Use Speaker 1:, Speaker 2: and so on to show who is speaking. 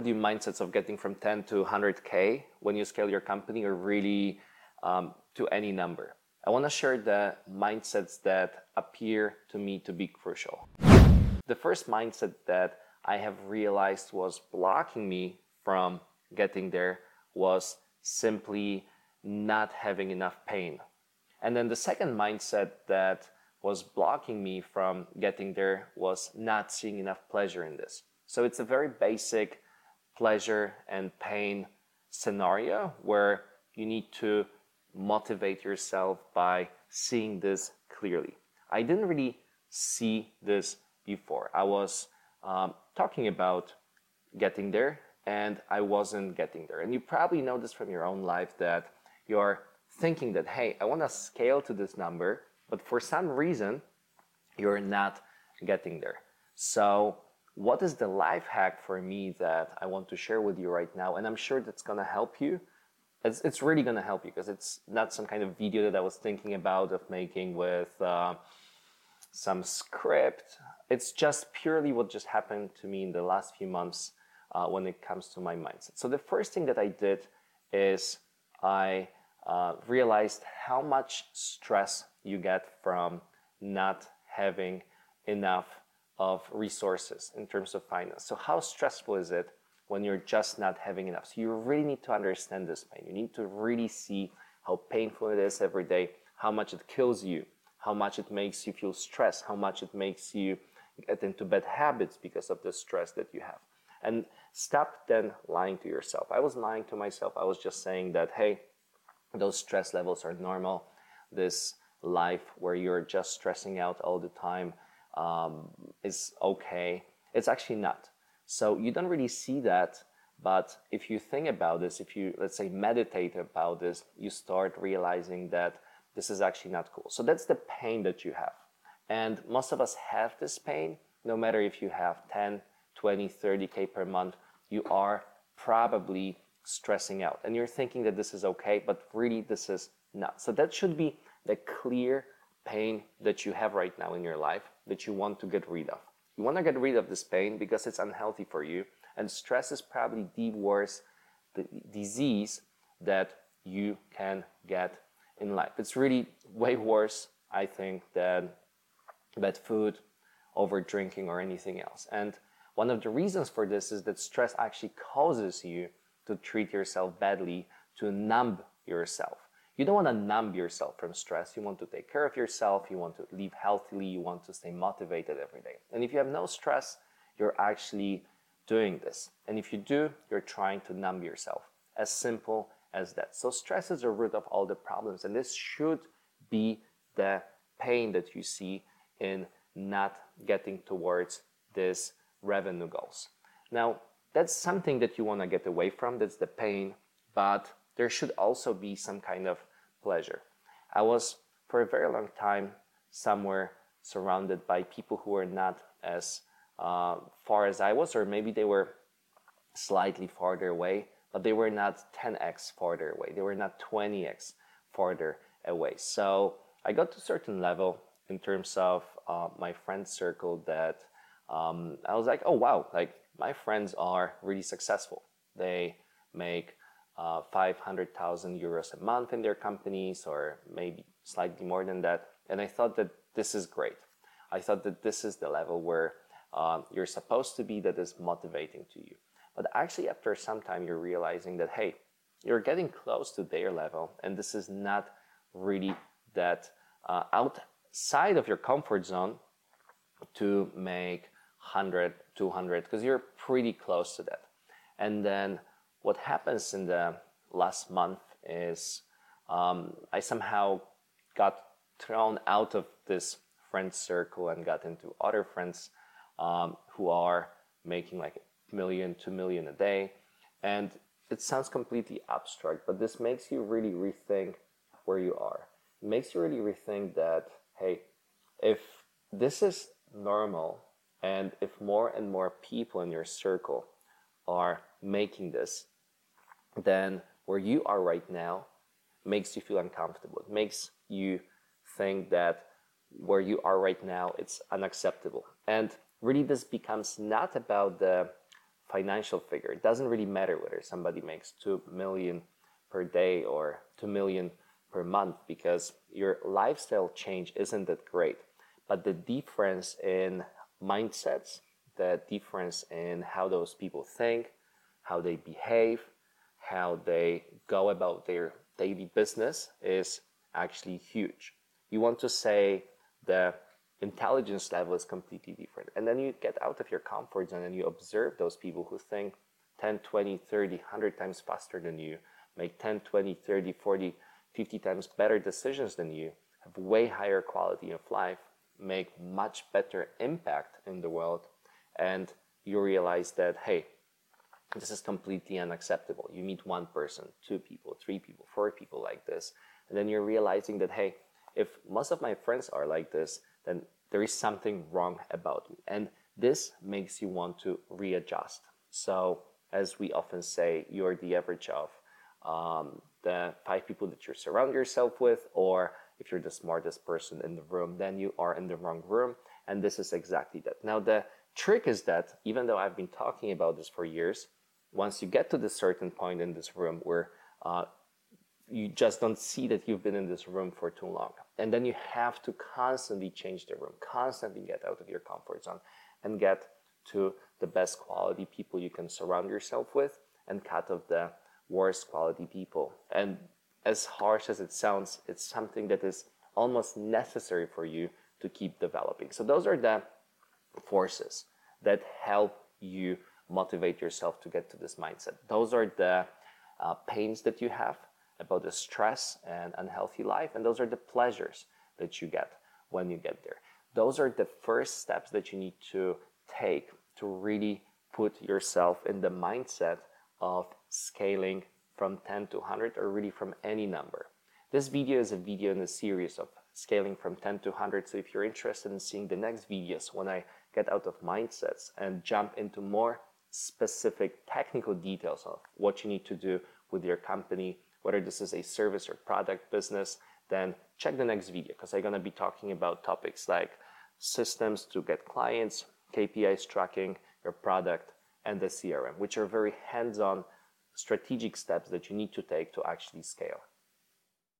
Speaker 1: The mindsets of getting from 10 to 100K when you scale your company or really um, to any number. I want to share the mindsets that appear to me to be crucial. The first mindset that I have realized was blocking me from getting there was simply not having enough pain. And then the second mindset that was blocking me from getting there was not seeing enough pleasure in this. So it's a very basic pleasure and pain scenario where you need to motivate yourself by seeing this clearly. I didn't really see this before. I was um, talking about getting there and I wasn't getting there. And you probably know this from your own life that you're thinking that, hey, I want to scale to this number, but for some reason, you're not getting there. So, what is the life hack for me that I want to share with you right now? And I'm sure that's going to help you. It's, it's really going to help you because it's not some kind of video that I was thinking about of making with uh, some script. It's just purely what just happened to me in the last few months uh, when it comes to my mindset. So, the first thing that I did is I uh, realized how much stress you get from not having enough of resources in terms of finance. So, how stressful is it when you're just not having enough? So, you really need to understand this pain. You need to really see how painful it is every day, how much it kills you, how much it makes you feel stressed, how much it makes you get into bad habits because of the stress that you have. And stop then lying to yourself. I was lying to myself. I was just saying that, hey, those stress levels are normal. This life where you're just stressing out all the time um, is okay. It's actually not. So you don't really see that. But if you think about this, if you, let's say, meditate about this, you start realizing that this is actually not cool. So that's the pain that you have. And most of us have this pain, no matter if you have 10, 20, 30K per month, you are probably stressing out and you're thinking that this is okay, but really this is not. So that should be the clear pain that you have right now in your life that you want to get rid of. You want to get rid of this pain because it's unhealthy for you, and stress is probably the worst the disease that you can get in life. It's really way worse, I think, than bad food, over drinking, or anything else. And one of the reasons for this is that stress actually causes you to treat yourself badly, to numb yourself. You don't want to numb yourself from stress. You want to take care of yourself. You want to live healthily. You want to stay motivated every day. And if you have no stress, you're actually doing this. And if you do, you're trying to numb yourself. As simple as that. So, stress is the root of all the problems. And this should be the pain that you see in not getting towards this revenue goals. Now, that's something that you want to get away from. That's the pain. But there should also be some kind of pleasure. I was for a very long time somewhere surrounded by people who were not as uh, far as I was, or maybe they were slightly farther away, but they were not 10x farther away. They were not 20x farther away. So I got to a certain level in terms of uh, my friend circle that um, I was like, oh wow, like my friends are really successful. They make uh, 500,000 euros a month in their companies, or maybe slightly more than that. And I thought that this is great. I thought that this is the level where uh, you're supposed to be that is motivating to you. But actually, after some time, you're realizing that, hey, you're getting close to their level, and this is not really that uh, outside of your comfort zone to make 100, 200, because you're pretty close to that. And then what happens in the last month is um, I somehow got thrown out of this friend circle and got into other friends um, who are making like a million, two million a day. And it sounds completely abstract, but this makes you really rethink where you are. It makes you really rethink that, hey, if this is normal and if more and more people in your circle are making this, then where you are right now makes you feel uncomfortable. It makes you think that where you are right now it's unacceptable. And really this becomes not about the financial figure. It doesn't really matter whether somebody makes 2 million per day or 2 million per month because your lifestyle change isn't that great. But the difference in mindsets, the difference in how those people think, how they behave, how they go about their daily business is actually huge. You want to say the intelligence level is completely different. And then you get out of your comfort zone and you observe those people who think 10, 20, 30, 100 times faster than you, make 10, 20, 30, 40, 50 times better decisions than you, have way higher quality of life, make much better impact in the world, and you realize that, hey, this is completely unacceptable. You meet one person, two people, three people, four people like this, and then you're realizing that, hey, if most of my friends are like this, then there is something wrong about me. And this makes you want to readjust. So, as we often say, you're the average of um, the five people that you surround yourself with, or if you're the smartest person in the room, then you are in the wrong room. And this is exactly that. Now, the trick is that even though I've been talking about this for years, once you get to this certain point in this room where uh, you just don't see that you've been in this room for too long. And then you have to constantly change the room, constantly get out of your comfort zone and get to the best quality people you can surround yourself with and cut off the worst quality people. And as harsh as it sounds, it's something that is almost necessary for you to keep developing. So those are the forces that help you motivate yourself to get to this mindset. Those are the uh, pains that you have about the stress and unhealthy life, and those are the pleasures that you get when you get there. Those are the first steps that you need to take to really put yourself in the mindset of scaling from 10 to 100 or really from any number. This video is a video in a series of scaling from 10 to 100. So if you're interested in seeing the next videos when I get out of mindsets and jump into more specific technical details of what you need to do with your company whether this is a service or product business, then check the next video because I'm going to be talking about topics like systems to get clients, KPIs tracking your product, and the CRM, which are very hands on strategic steps that you need to take to actually scale.